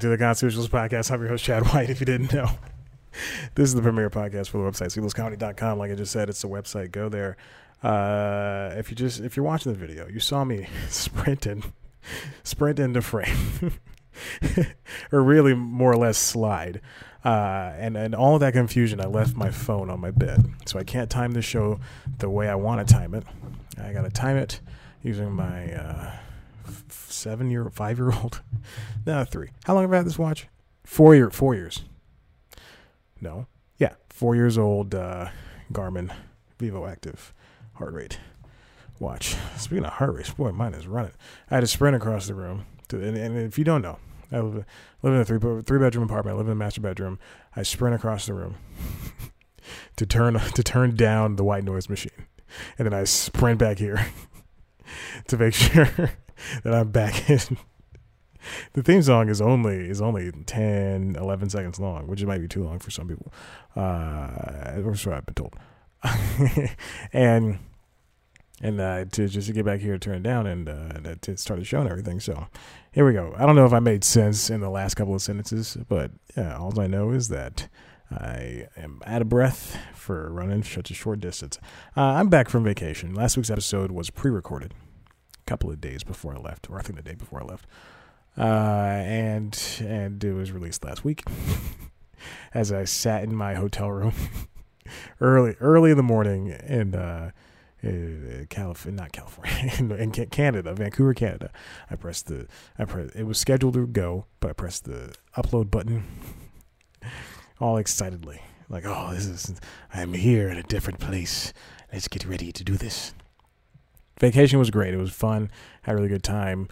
Back to the Constitutionalist Podcast. I'm your host, Chad White, if you didn't know. This is the premier podcast for the website, cpluscomedy.com. Like I just said, it's the website. Go there. Uh, if you just if you're watching the video, you saw me sprinting, sprint into frame, or really more or less slide. Uh, and and all that confusion, I left my phone on my bed, so I can't time the show the way I want to time it. I got to time it using my uh, seven year, five year old, no three. How long have I had this watch? Four year, four years. No, yeah, four years old uh, Garmin Vivo Active heart rate watch. Speaking of heart rate, boy, mine is running. I had to sprint across the room. To, and, and if you don't know, I live, live in a three three bedroom apartment. I live in a master bedroom. I sprint across the room to turn to turn down the white noise machine, and then I sprint back here to make sure that I'm back in. The theme song is only is only 10, 11 seconds long, which might be too long for some people. Uh, that's what I've been told. and and uh, to just to get back here, turn it down, and uh, to start the show and everything. So here we go. I don't know if I made sense in the last couple of sentences, but yeah, all I know is that I am out of breath for running such a short distance. Uh, I'm back from vacation. Last week's episode was pre-recorded, couple of days before I left, or I think the day before I left, uh, and and it was released last week. As I sat in my hotel room early early in the morning in Uh, uh, not California, in, in Canada, Vancouver, Canada. I pressed the, I pressed, it was scheduled to go, but I pressed the upload button all excitedly. Like, oh, this is, I'm here in a different place. Let's get ready to do this. Vacation was great. It was fun. Had a really good time.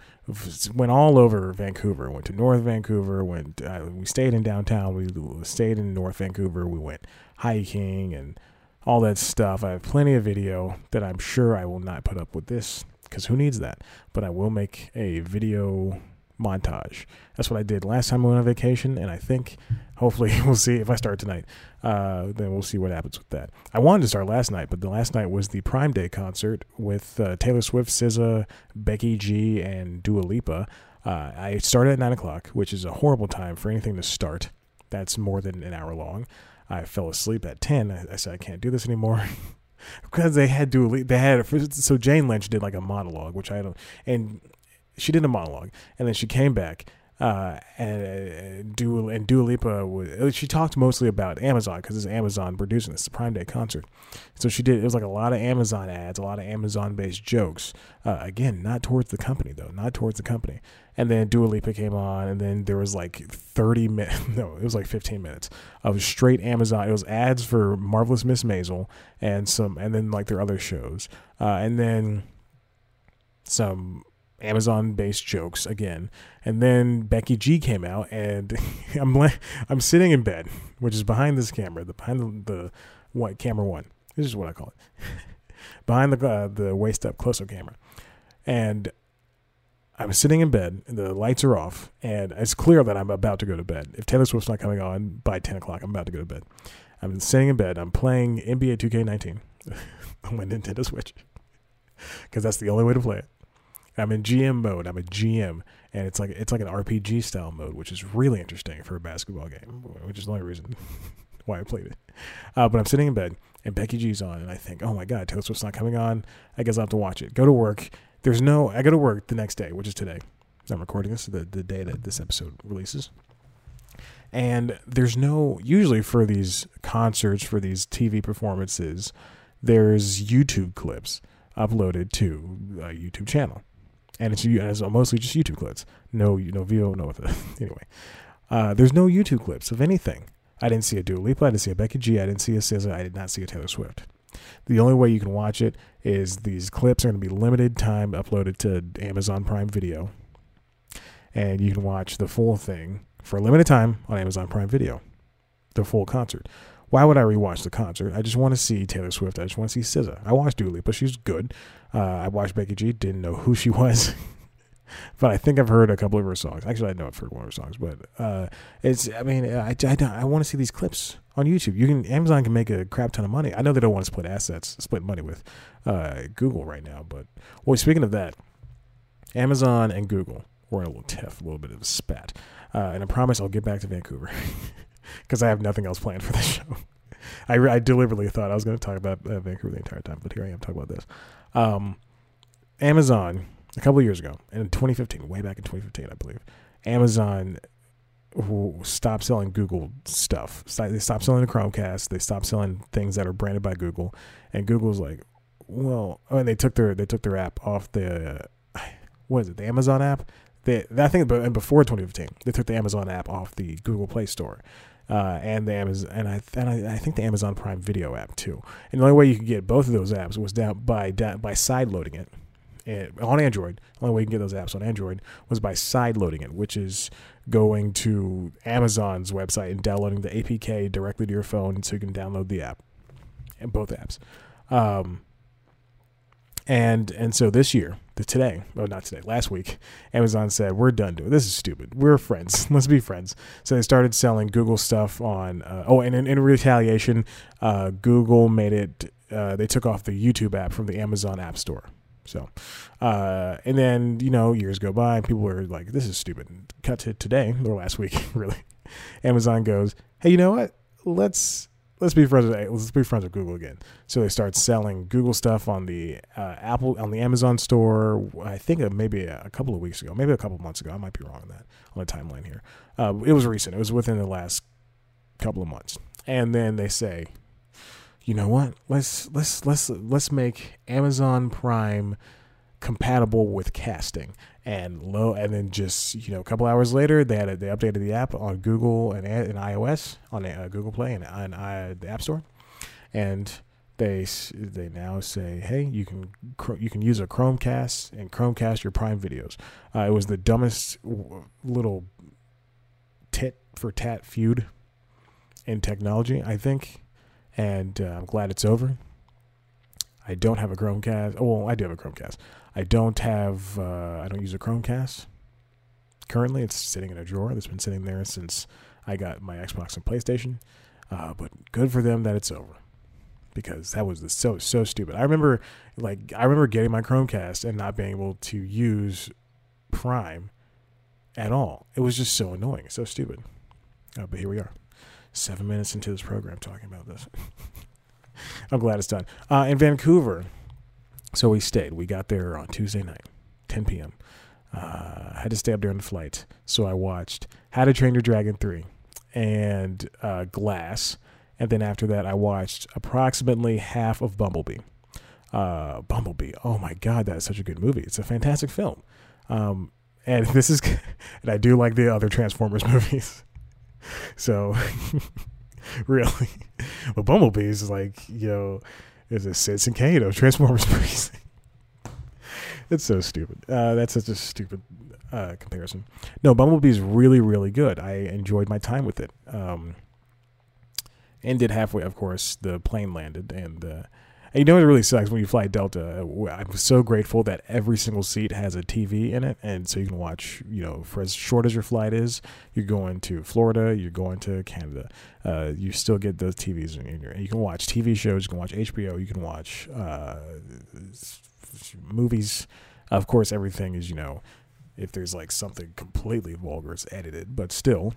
Went all over Vancouver. Went to North Vancouver. Went. Uh, we stayed in downtown. We stayed in North Vancouver. We went hiking and all that stuff. I have plenty of video that I'm sure I will not put up with this because who needs that? But I will make a video montage. That's what I did last time I went on vacation, and I think hopefully we'll see if I start tonight. Uh, then we'll see what happens with that. I wanted to start last night, but the last night was the Prime Day concert with uh, Taylor Swift, SZA, Becky G, and Dua Lipa. Uh, I started at nine o'clock, which is a horrible time for anything to start. That's more than an hour long. I fell asleep at ten. I, I said I can't do this anymore. because they had to they had so Jane Lynch did like a monologue which I don't and she did a monologue and then she came back uh, and Dua and Dua Lipa was, she talked mostly about Amazon because it's Amazon producing this Prime Day concert. So she did it was like a lot of Amazon ads, a lot of Amazon based jokes. Uh, again, not towards the company though, not towards the company. And then Dua Lipa came on, and then there was like thirty minutes, no, it was like fifteen minutes of straight Amazon. It was ads for Marvelous Miss Maisel and some, and then like their other shows, uh, and then some Amazon based jokes again. And then Becky G came out and I'm I'm sitting in bed, which is behind this camera, the behind the, the what camera one. This is what I call it. behind the uh, the waist up close up camera. And I'm sitting in bed, the lights are off, and it's clear that I'm about to go to bed. If Taylor Swift's not coming on by 10 o'clock, I'm about to go to bed. I'm sitting in bed. I'm playing NBA 2K19 on my Nintendo Switch because that's the only way to play it. I'm in GM mode. I'm a GM, and it's like it's like an RPG style mode, which is really interesting for a basketball game, which is the only reason why I played it. Uh, but I'm sitting in bed, and Becky G's on, and I think, oh my god, Taylor Swift's not coming on. I guess I'll have to watch it. Go to work. There's no. I go to work the next day, which is today. I'm recording this the the day that this episode releases. And there's no usually for these concerts for these TV performances, there's YouTube clips uploaded to a YouTube channel and it's, mostly just YouTube clips. No, no VO, no anyway. Uh, there's no YouTube clips of anything. I didn't see a Dua Lipa. I didn't see a Becky G. I didn't see a SZA. I did not see a Taylor Swift. The only way you can watch it is these clips are going to be limited time uploaded to Amazon Prime Video, and you can watch the full thing for a limited time on Amazon Prime Video, the full concert. Why would I rewatch the concert? I just want to see Taylor Swift. I just want to see SZA. I watched Dua Lipa. She's good. Uh, I watched Becky G. Didn't know who she was. but I think I've heard a couple of her songs. Actually, I know I've heard one of her songs, but uh, it's. I mean, I, I, I want to see these clips on YouTube. You can Amazon can make a crap ton of money. I know they don't want to split assets, split money with uh, Google right now. But well, speaking of that, Amazon and Google We're in a little tiff, a little bit of a spat. Uh, and I promise I'll get back to Vancouver because I have nothing else planned for this show. I, I deliberately thought I was going to talk about uh, Vancouver the entire time, but here I am talking about this. Um, Amazon, a couple years ago, in 2015, way back in 2015, I believe, Amazon stopped selling Google stuff. They stopped selling the Chromecast. They stopped selling things that are branded by Google. And Google's like, well, oh, and they took their they took their app off the what is it, the Amazon app? They, I think, but before 2015, they took the Amazon app off the Google Play Store. Uh, and the Amazon, and I, and I, I, think the Amazon Prime Video app too. And the only way you could get both of those apps was down by down, by side loading it on Android. The only way you can get those apps on Android was by side loading it, which is going to Amazon's website and downloading the APK directly to your phone, so you can download the app and both apps. Um, and and so this year, today, oh not today, last week, Amazon said we're done doing this. Is stupid. We're friends. Let's be friends. So they started selling Google stuff on. Uh, oh, and in, in retaliation, uh, Google made it. Uh, they took off the YouTube app from the Amazon App Store. So, uh, and then you know years go by, and people were like, "This is stupid." Cut to today or last week, really. Amazon goes, "Hey, you know what? Let's let's be friends with let's be friends with Google again. So they start selling Google stuff on the uh, Apple on the Amazon store. I think maybe a, couple of weeks ago, maybe a couple of months ago. I might be wrong on that on the timeline here. Uh, it was recent. It was within the last couple of months. And then they say, you know what? Let's let's let's let's make Amazon Prime compatible with casting and low and then just you know a couple hours later they had a, they updated the app on Google and, and iOS on uh, Google Play and on uh, the App Store. And they they now say hey you can you can use a Chromecast and Chromecast your Prime videos. Uh, it was the dumbest little tit for tat feud in technology I think. And uh, I'm glad it's over. I don't have a Chromecast oh well I do have a Chromecast I don't have, uh, I don't use a Chromecast. Currently, it's sitting in a drawer that's been sitting there since I got my Xbox and PlayStation. Uh, but good for them that it's over because that was so so stupid. I remember like I remember getting my Chromecast and not being able to use Prime at all. It was just so annoying, so stupid. Uh, but here we are, seven minutes into this program talking about this. I'm glad it's done. Uh, in Vancouver, so we stayed. We got there on Tuesday night, 10 p.m. Uh, had to stay up during the flight, so I watched How to Train Your Dragon 3 and uh, Glass. And then after that, I watched approximately half of Bumblebee. Uh, Bumblebee, oh my God, that is such a good movie. It's a fantastic film. Um, and this is, and I do like the other Transformers movies. so, really, but Bumblebee is like, you know, is a Citizen Kane of Transformers movies. it's so stupid. Uh, that's such a stupid uh, comparison. No, Bumblebee is really, really good. I enjoyed my time with it. Um, ended halfway, of course. The plane landed, and, uh, and you know what really sucks when you fly Delta. I'm so grateful that every single seat has a TV in it, and so you can watch. You know, for as short as your flight is, you're going to Florida, you're going to Canada. Uh, you still get those TVs in your. You can watch TV shows, you can watch HBO, you can watch uh, movies. Of course, everything is you know, if there's like something completely vulgar, it's edited, but still.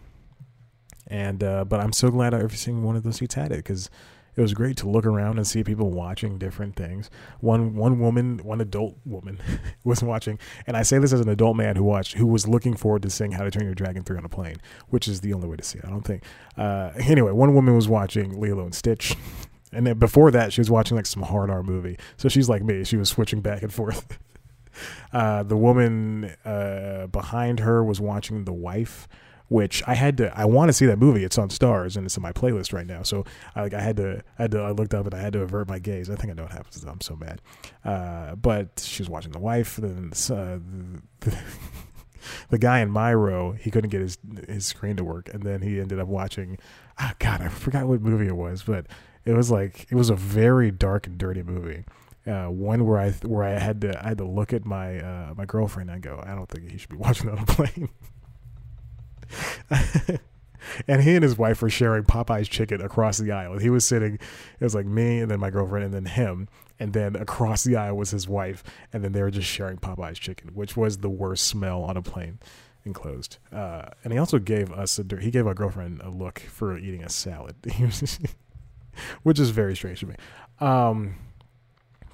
And uh, but I'm so glad every single one of those seats had it because it was great to look around and see people watching different things. One one woman, one adult woman, was watching, and I say this as an adult man who watched, who was looking forward to seeing How to Train Your Dragon three on a plane, which is the only way to see it. I don't think. Uh, anyway, one woman was watching Lilo and Stitch. And then before that, she was watching like some hard R movie. So she's like me. She was switching back and forth. Uh, the woman uh, behind her was watching The Wife, which I had to. I want to see that movie. It's on Starz and it's in my playlist right now. So I like I had to. I had to. I looked up and I had to avert my gaze. I think I know what happens. I'm so mad. Uh, but she was watching the wife. Then uh, the, the guy in my row, he couldn't get his his screen to work, and then he ended up watching. Oh God, I forgot what movie it was, but it was like it was a very dark and dirty movie. Uh, one where I where I had to I had to look at my uh, my girlfriend and go, I don't think he should be watching that on a plane. and he and his wife were sharing Popeye's chicken across the aisle. He was sitting, it was like me and then my girlfriend and then him, and then across the aisle was his wife, and then they were just sharing Popeye's chicken, which was the worst smell on a plane enclosed. Uh, and he also gave us a he gave our girlfriend a look for eating a salad, which is very strange to me. Um,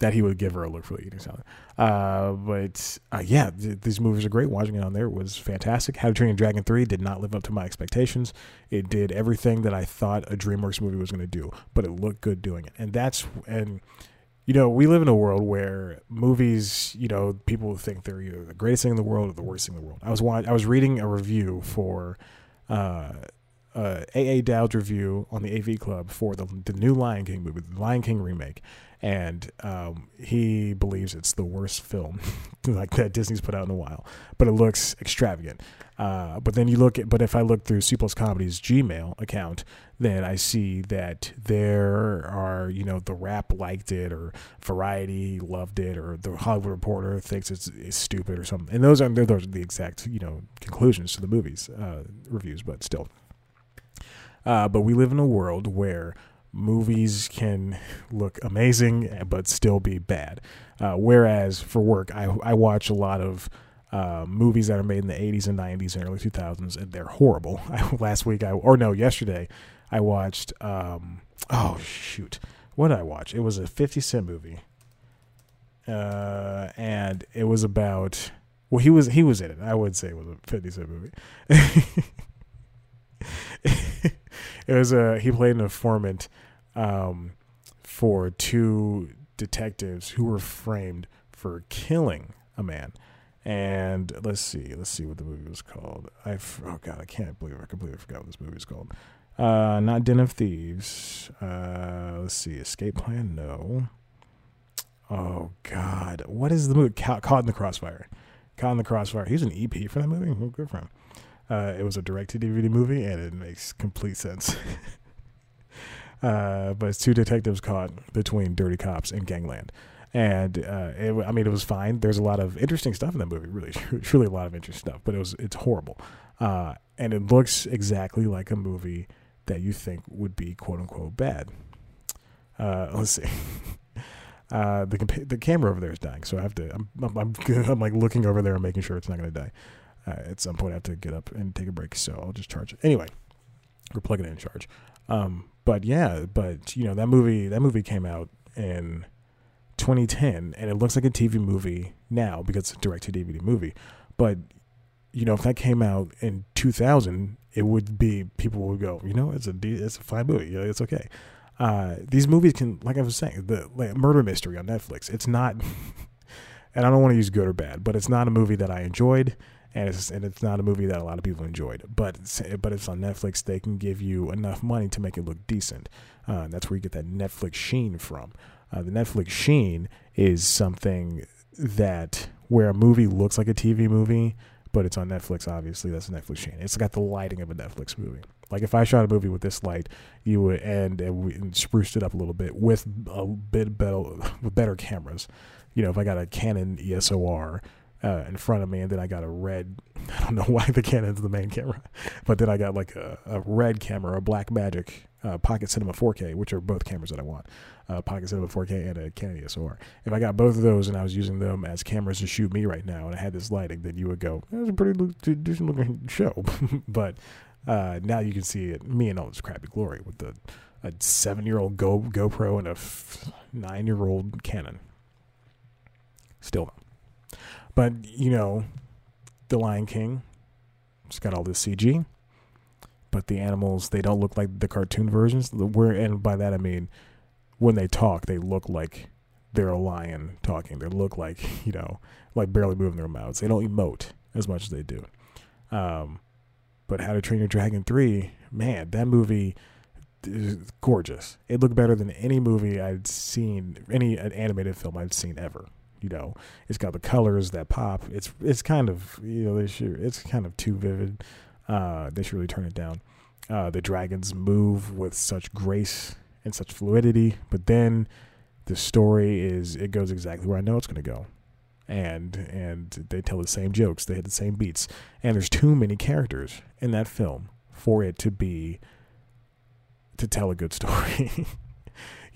that he would give her a look for eating salad. Uh, but uh, yeah, th- these movies are great. Watching it on there was fantastic. How to Train Your Dragon 3 did not live up to my expectations. It did everything that I thought a DreamWorks movie was going to do, but it looked good doing it. And that's, and you know, we live in a world where movies, you know, people think they're either the greatest thing in the world or the worst thing in the world. I was I was reading a review for uh, uh, AA Dowd's review on the AV Club for the the new Lion King movie, the Lion King remake, and um, he believes it's the worst film like that Disney's put out in a while. But it looks extravagant. Uh, but then you look at, but if I look through C Plus Comedy's Gmail account, then I see that there are, you know, the Wrap liked it, or Variety loved it, or the Hollywood Reporter thinks it's, it's stupid or something. And those are those are the exact, you know, conclusions to the movies uh, reviews. But still, uh, but we live in a world where movies can look amazing but still be bad. Uh, whereas for work, I, I watch a lot of uh, movies that are made in the 80s and 90s and early 2000s, and they're horrible. I, last week, I or no, yesterday, I watched. Um, oh shoot, what did I watch? It was a 50 Cent movie, uh, and it was about. Well, he was he was in it. I would say it was a 50 Cent movie. it was a he played an informant um, for two detectives who were framed for killing a man. And let's see, let's see what the movie was called. I oh god, I can't believe I completely forgot what this movie was called. Uh, not Den of Thieves. Uh, let's see, Escape Plan. No. Oh God, what is the movie? Ca- Caught in the Crossfire. Caught in the Crossfire. He's an EP for that movie. Good for him. Uh, it was a direct-to-DVD movie, and it makes complete sense. uh, but it's two detectives caught between dirty cops and gangland and uh, it, I mean, it was fine. There's a lot of interesting stuff in that movie, really, truly a lot of interesting stuff. But it was it's horrible, uh, and it looks exactly like a movie that you think would be quote unquote bad. Uh, let's see. Uh, the the camera over there is dying, so I have to. I'm I'm, I'm, I'm like looking over there and making sure it's not going to die. Uh, at some point, I have to get up and take a break, so I'll just charge it anyway. We're plugging it in charge. Um, but yeah, but you know that movie that movie came out in 2010 and it looks like a TV movie now because it's a direct to DVD movie. But you know, if that came out in 2000, it would be people would go, you know, it's a it's a fine movie, you know, it's okay. Uh, these movies can, like I was saying, the like, murder mystery on Netflix. It's not, and I don't want to use good or bad, but it's not a movie that I enjoyed, and it's and it's not a movie that a lot of people enjoyed. But it's, but it's on Netflix. They can give you enough money to make it look decent. Uh, that's where you get that Netflix sheen from. Uh, the Netflix sheen is something that where a movie looks like a TV movie, but it's on Netflix. Obviously, that's a Netflix sheen. It's got the lighting of a Netflix movie. Like if I shot a movie with this light, you would and, and, we, and spruced it up a little bit with a bit better with better cameras. You know, if I got a Canon EOS R uh, in front of me, and then I got a red. I don't know why the Canon's the main camera, but then I got like a, a red camera, a Blackmagic uh, Pocket Cinema 4K, which are both cameras that I want uh, Pocket Cinema 4K and a Canon EOS R. If I got both of those and I was using them as cameras to shoot me right now, and I had this lighting, then you would go, "That was a pretty decent looking show." but uh, now you can see it, me and all this crappy glory with the a seven year old Go GoPro and a f- nine year old Canon. Still, but you know, the Lion King, it's got all this CG but the animals they don't look like the cartoon versions. Where and by that I mean when they talk, they look like they're a lion talking. They look like you know, like barely moving their mouths. They don't emote as much as they do. Um, but How to Train Your Dragon three, man, that movie is gorgeous. It looked better than any movie I'd seen, any animated film I've seen ever. You know, it's got the colors that pop. It's it's kind of you know they should, it's kind of too vivid. Uh, they should really turn it down. Uh, the dragons move with such grace and such fluidity. But then the story is it goes exactly where I know it's going to go. And and they tell the same jokes, they hit the same beats, and there's too many characters in that film for it to be to tell a good story.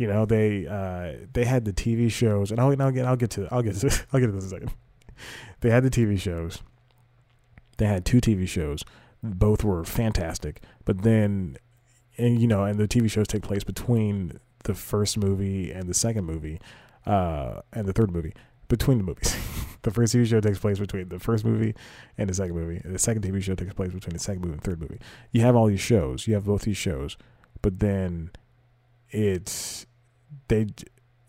You know, they uh, they had the TV shows, and I'll, I'll get I'll get to I'll get to, I'll get to this in a second. They had the TV shows. They had two TV shows. Both were fantastic, but then, and you know, and the TV shows take place between the first movie and the second movie, uh, and the third movie between the movies. the first TV show takes place between the first movie and the second movie. And the second TV show takes place between the second movie and third movie. You have all these shows. You have both these shows, but then it's they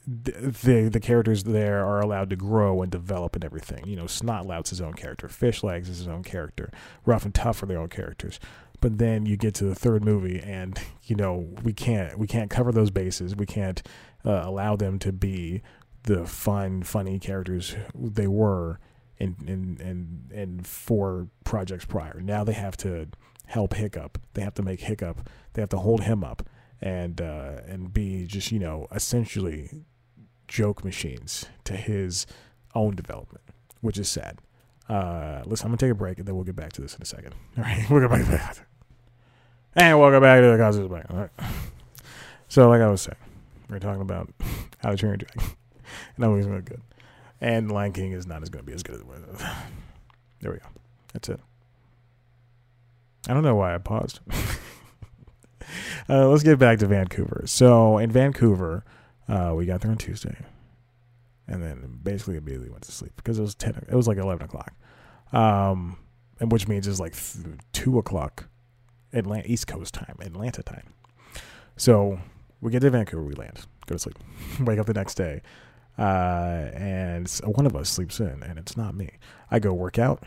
the the characters there are allowed to grow and develop and everything. You know, Snotlout's his own character, Fishlegs is his own character, Ruff and Tuff are their own characters. But then you get to the third movie, and you know we can't we can't cover those bases. We can't uh, allow them to be the fun, funny characters they were in in in in four projects prior. Now they have to help Hiccup. They have to make Hiccup. They have to hold him up and uh, and be just you know essentially joke machines to his own development, which is sad. Uh, listen, I'm gonna take a break and then we'll get back to this in a second. All right, we'll get back to that. And welcome back to the Cosmos Bank. All right. So, like I was saying, we're talking about how to train your dragon. no, he's not good. And Lion King is not as to be as good as it was. There we go. That's it. I don't know why I paused. uh, let's get back to Vancouver. So in Vancouver, uh, we got there on Tuesday, and then basically immediately went to sleep because it was ten. It was like eleven o'clock, um, and which means it's like th- two o'clock, Atlanta East Coast time, Atlanta time. So we get to Vancouver, we land, go to sleep, wake up the next day, uh, and one of us sleeps in, and it's not me. I go work out.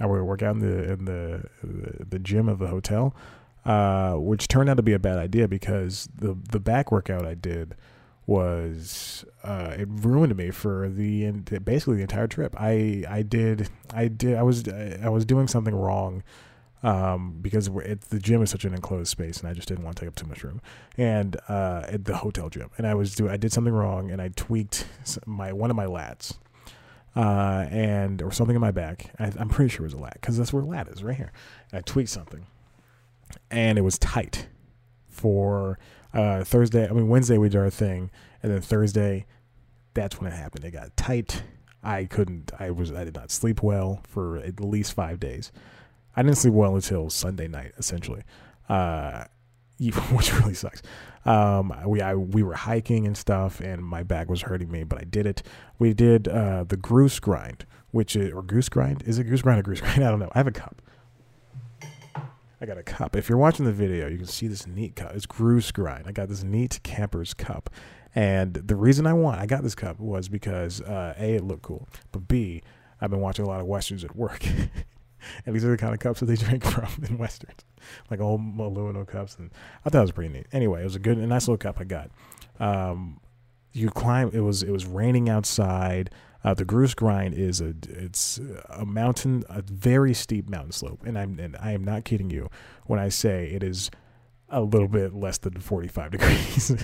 I work out in the in the the gym of the hotel, uh, which turned out to be a bad idea because the the back workout I did was uh, it ruined me for the basically the entire trip. I I did I did I was I was doing something wrong um, because it, the gym is such an enclosed space, and I just didn't want to take up too much room. And uh, at the hotel gym, and I was do I did something wrong, and I tweaked my one of my lats, uh, and or something in my back. I, am pretty sure it was a lat because that's where lat is right here. And I tweaked something, and it was tight for uh, Thursday. I mean Wednesday we did our thing, and then Thursday, that's when it happened. It got tight. I couldn't. I was. I did not sleep well for at least five days. I didn't sleep well until Sunday night, essentially, uh, which really sucks. Um, we I, we were hiking and stuff, and my back was hurting me, but I did it. We did uh, the goose grind, which is or goose grind. Is it goose grind or goose grind? I don't know. I have a cup. I got a cup. If you're watching the video, you can see this neat cup. It's Grouse Grind. I got this neat camper's cup, and the reason I want I got this cup was because uh, a it looked cool, but b I've been watching a lot of westerns at work. and these are the kind of cups that they drink from in westerns, like old aluminum cups. And I thought it was pretty neat. Anyway, it was a good, a nice little cup I got. Um, you climb. It was it was raining outside. Uh, the Grouse Grind is a it's a mountain, a very steep mountain slope, and I'm and I am not kidding you when I say it is a little bit less than 45 degrees.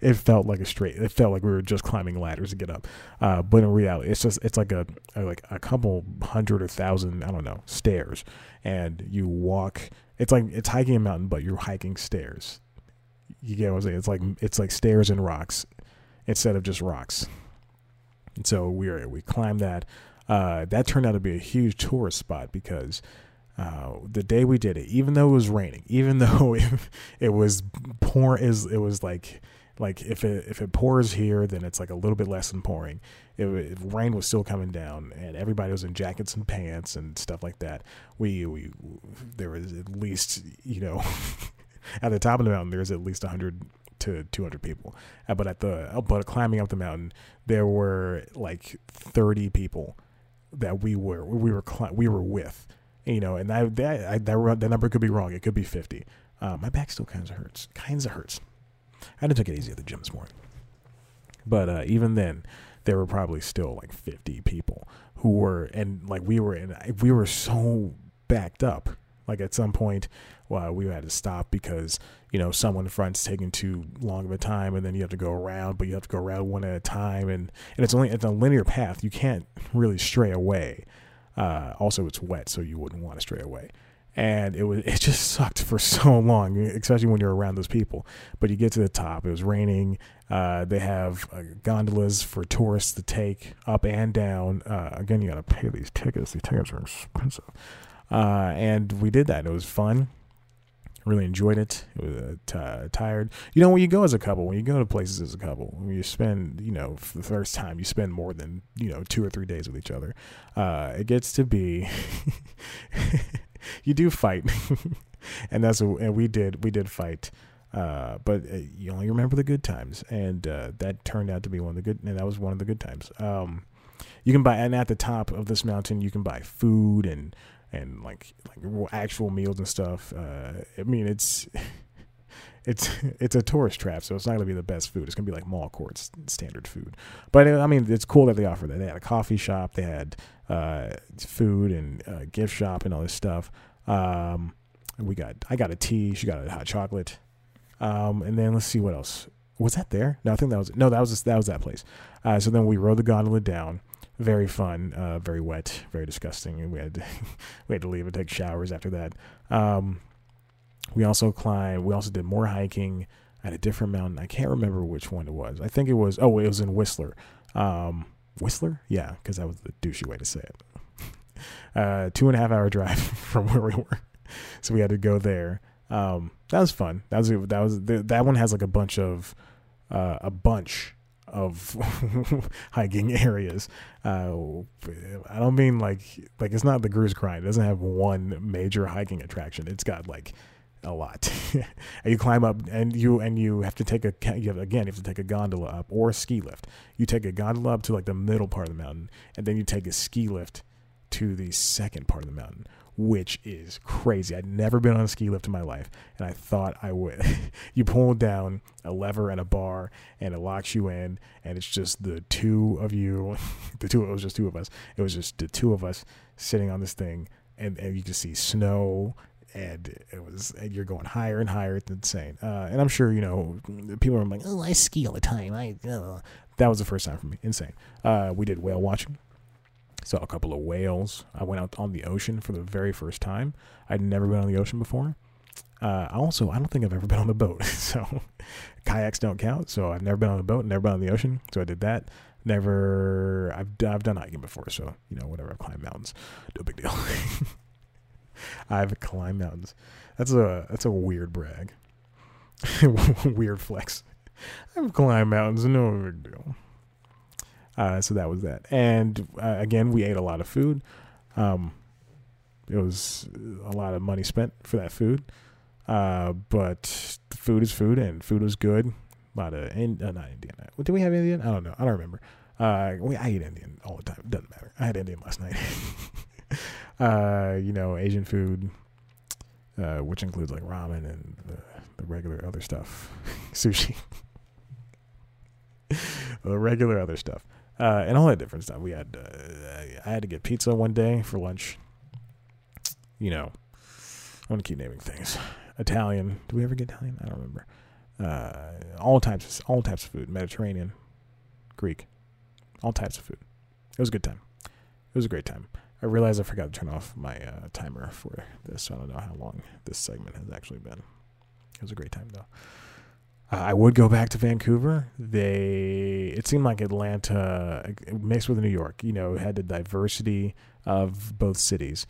it felt like a straight. It felt like we were just climbing ladders to get up. Uh, but in reality, it's just it's like a, a, like a couple hundred or thousand I don't know stairs, and you walk. It's like it's hiking a mountain, but you're hiking stairs. You get what I'm saying? It's like it's like stairs and rocks instead of just rocks. And so we are, we climbed that. Uh, that turned out to be a huge tourist spot because uh, the day we did it, even though it was raining, even though it, it was pour is it was like like if it if it pours here, then it's like a little bit less than pouring. It, it, rain was still coming down, and everybody was in jackets and pants and stuff like that. We we there was at least you know at the top of the mountain there's at least hundred to 200 people, uh, but at the but climbing up the mountain there were like 30 people that we were we were we were with you know, and that I, that, that number could be wrong. It could be 50. Uh, my back still kind of hurts. Kinds of hurts. I didn't take it easy at the gym this morning. But uh, even then, there were probably still like 50 people who were, and like we were, and we were so backed up. Like at some point, well, we had to stop because you know someone in front's taking too long of a time, and then you have to go around, but you have to go around one at a time, and and it's only it's a linear path. You can't really stray away. Uh, also, it's wet, so you wouldn't want to stray away. and it was it just sucked for so long, especially when you're around those people. But you get to the top. It was raining. Uh, they have uh, gondolas for tourists to take up and down. Uh, again, you got to pay these tickets. These tickets are expensive. Uh, and we did that. It was fun. Really enjoyed it. It was uh, t- tired. You know, when you go as a couple, when you go to places as a couple, when you spend, you know, for the first time, you spend more than you know two or three days with each other. Uh, it gets to be. you do fight, and that's a, and we did we did fight. Uh, but uh, you only remember the good times, and uh, that turned out to be one of the good, and that was one of the good times. Um, you can buy, and at the top of this mountain, you can buy food and and like like actual meals and stuff. Uh, I mean, it's it's it's a tourist trap, so it's not gonna be the best food. It's gonna be like mall courts standard food. But I mean, it's cool that they offer that. They had a coffee shop, they had uh, food and uh, gift shop and all this stuff. Um, we got I got a tea, she got a hot chocolate, um, and then let's see what else was that there. No, I think that was no, that was that was that place. Uh, so then we rode the gondola down. Very fun, uh, very wet, very disgusting, we had to, we had to leave and take showers after that. Um, we also climbed. We also did more hiking at a different mountain. I can't remember which one it was. I think it was. Oh, it was in Whistler. Um, Whistler, yeah, because that was the douchey way to say it. Uh, two and a half hour drive from where we were, so we had to go there. Um, that was fun. That was that was that one has like a bunch of uh, a bunch of hiking areas. Uh, I don't mean like like it's not the Grouse Grind. It doesn't have one major hiking attraction. It's got like a lot. you climb up, and you and you have to take a you have, again you have to take a gondola up or a ski lift. You take a gondola up to like the middle part of the mountain, and then you take a ski lift to the second part of the mountain, which is crazy. I'd never been on a ski lift in my life, and I thought I would. you pull down a lever and a bar, and it locks you in, and it's just the two of you. the two it was just two of us. It was just the two of us sitting on this thing, and, and you can see snow and it was and you're going higher and higher it's insane uh, and i'm sure you know people are like oh i ski all the time i uh. that was the first time for me insane uh, we did whale watching saw a couple of whales. I went out on the ocean for the very first time. I'd never been on the ocean before. Uh, also i don't think i've ever been on the boat. So kayaks don't count. So i've never been on the boat never been on the ocean. So i did that. Never i've, I've done hiking before. So you know whatever. I've climbed mountains. No big deal. I've climbed mountains. That's a that's a weird brag. weird flex. I've climbed mountains, no big deal. Uh, so that was that. And uh, again, we ate a lot of food. Um, it was a lot of money spent for that food. Uh, but food is food, and food was good. A lot of in, uh, not Indian. Did we have Indian? I don't know. I don't remember. Uh, we, I eat Indian all the time. It doesn't matter. I had Indian last night. uh, you know, Asian food, uh, which includes like ramen and the, the regular other stuff, sushi, the regular other stuff, uh, and all that different stuff. We had, uh, I had to get pizza one day for lunch. You know, I'm gonna keep naming things. Italian. Do we ever get Italian? I don't remember. Uh, all types, of, all types of food. Mediterranean, Greek, all types of food. It was a good time. It was a great time. I realized I forgot to turn off my uh, timer for this. So I don't know how long this segment has actually been. It was a great time though. Uh, I would go back to Vancouver. They it seemed like Atlanta mixed with New York. You know, had the diversity of both cities,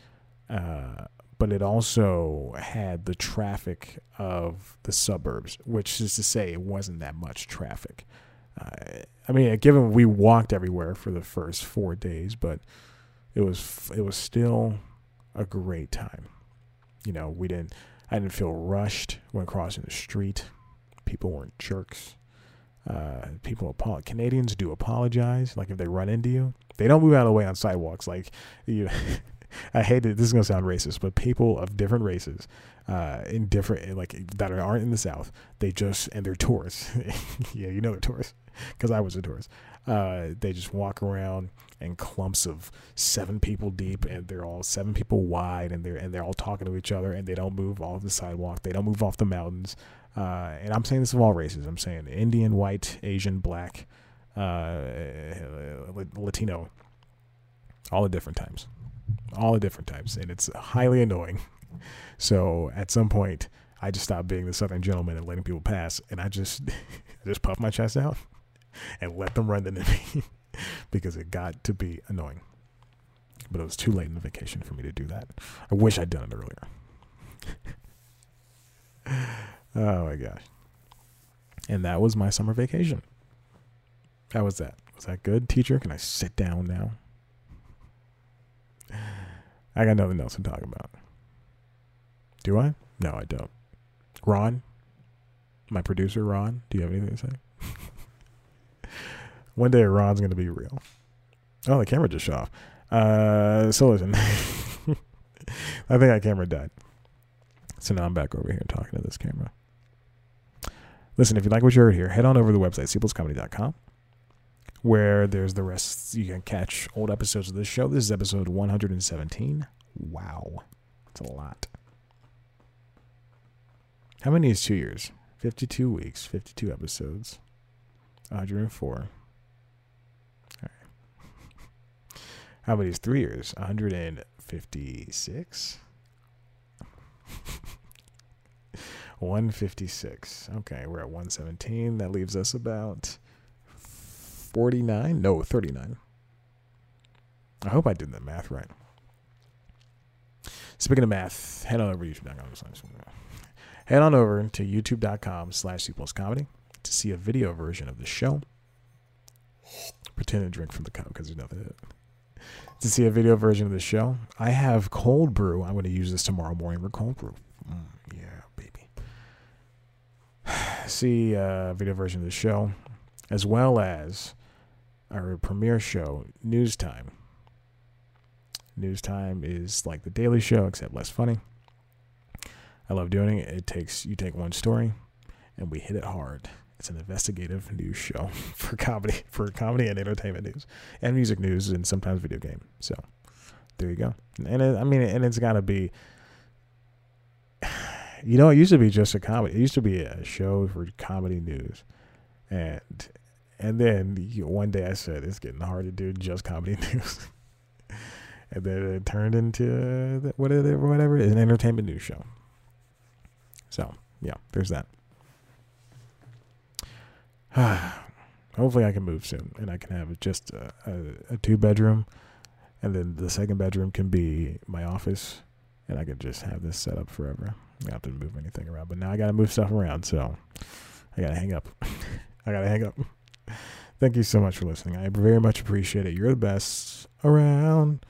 uh, but it also had the traffic of the suburbs, which is to say, it wasn't that much traffic. Uh, I mean, given we walked everywhere for the first four days, but it was it was still a great time. You know, we didn't I didn't feel rushed when crossing the street. People weren't jerks. Uh, people apologize. Canadians do apologize. Like if they run into you, they don't move out of the way on sidewalks. Like you, I hate it. This is gonna sound racist, but people of different races, uh, in different like that aren't in the South, they just and they're tourists. yeah, you know they're tourists because I was a tourist. Uh, they just walk around in clumps of seven people deep, and they're all seven people wide, and they're and they're all talking to each other, and they don't move off the sidewalk, they don't move off the mountains. Uh, and I'm saying this of all races. I'm saying Indian, white, Asian, black, uh, Latino, all the different times, all the different types, and it's highly annoying. so at some point, I just stopped being the Southern gentleman and letting people pass, and I just just puffed my chest out and let them run into me because it got to be annoying. But it was too late in the vacation for me to do that. I wish I'd done it earlier. Oh my gosh. And that was my summer vacation. How was that? Was that good, teacher? Can I sit down now? I got nothing else to talk about. Do I? No, I don't. Ron, my producer, Ron, do you have anything to say? One day, Ron's going to be real. Oh, the camera just shut off. Uh, so listen, I think that camera died. So now I'm back over here talking to this camera. Listen, if you like what you heard here, head on over to the website, cpluscomedy.com, where there's the rest. You can catch old episodes of this show. This is episode 117. Wow. That's a lot. How many is two years? 52 weeks, 52 episodes, 104. How many is three years? 156? 156. Okay, we're at 117. That leaves us about 49. No, 39. I hope I did the math right. Speaking of math, head on over to youtube.com. Head on over to youtube.com slash comedy to see a video version of the show. Pretend to drink from the cup because there's nothing in it to see a video version of the show. I have cold brew. I'm going to use this tomorrow morning for cold brew. Mm, yeah. See a video version of the show, as well as our premiere show, News Time. News Time is like the Daily Show, except less funny. I love doing it. It takes you take one story, and we hit it hard. It's an investigative news show for comedy, for comedy and entertainment news, and music news, and sometimes video game. So there you go. And it, I mean, and it's got to be. You know, it used to be just a comedy. It used to be a show for comedy news, and and then one day I said it's getting hard to do just comedy news, and then it turned into uh, whatever, whatever, an entertainment news show. So yeah, there's that. Hopefully, I can move soon and I can have just a, a, a two bedroom, and then the second bedroom can be my office, and I can just have this set up forever. I have to move anything around, but now I got to move stuff around, so I got to hang up. I got to hang up. Thank you so much for listening. I very much appreciate it. You're the best around.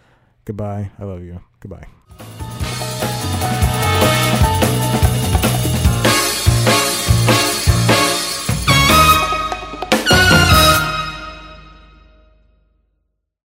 Goodbye. I love you. Goodbye.